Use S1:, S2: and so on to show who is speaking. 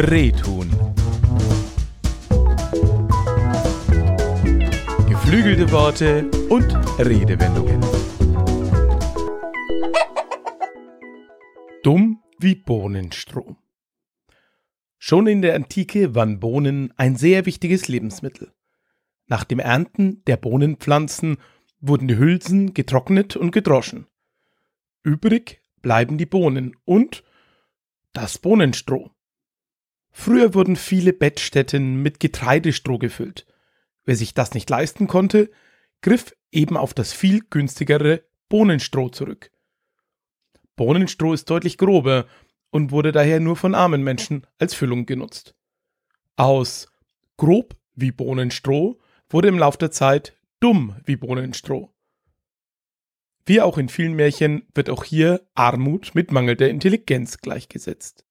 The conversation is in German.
S1: Rehtun. Geflügelte Worte und Redewendungen. Dumm wie Bohnenstroh. Schon in der Antike waren Bohnen ein sehr wichtiges Lebensmittel. Nach dem Ernten der Bohnenpflanzen wurden die Hülsen getrocknet und gedroschen. Übrig bleiben die Bohnen und das Bohnenstroh. Früher wurden viele Bettstätten mit Getreidestroh gefüllt. Wer sich das nicht leisten konnte, griff eben auf das viel günstigere Bohnenstroh zurück. Bohnenstroh ist deutlich grober und wurde daher nur von armen Menschen als Füllung genutzt. Aus grob wie Bohnenstroh wurde im Lauf der Zeit dumm wie Bohnenstroh. Wie auch in vielen Märchen wird auch hier Armut mit mangelnder Intelligenz gleichgesetzt.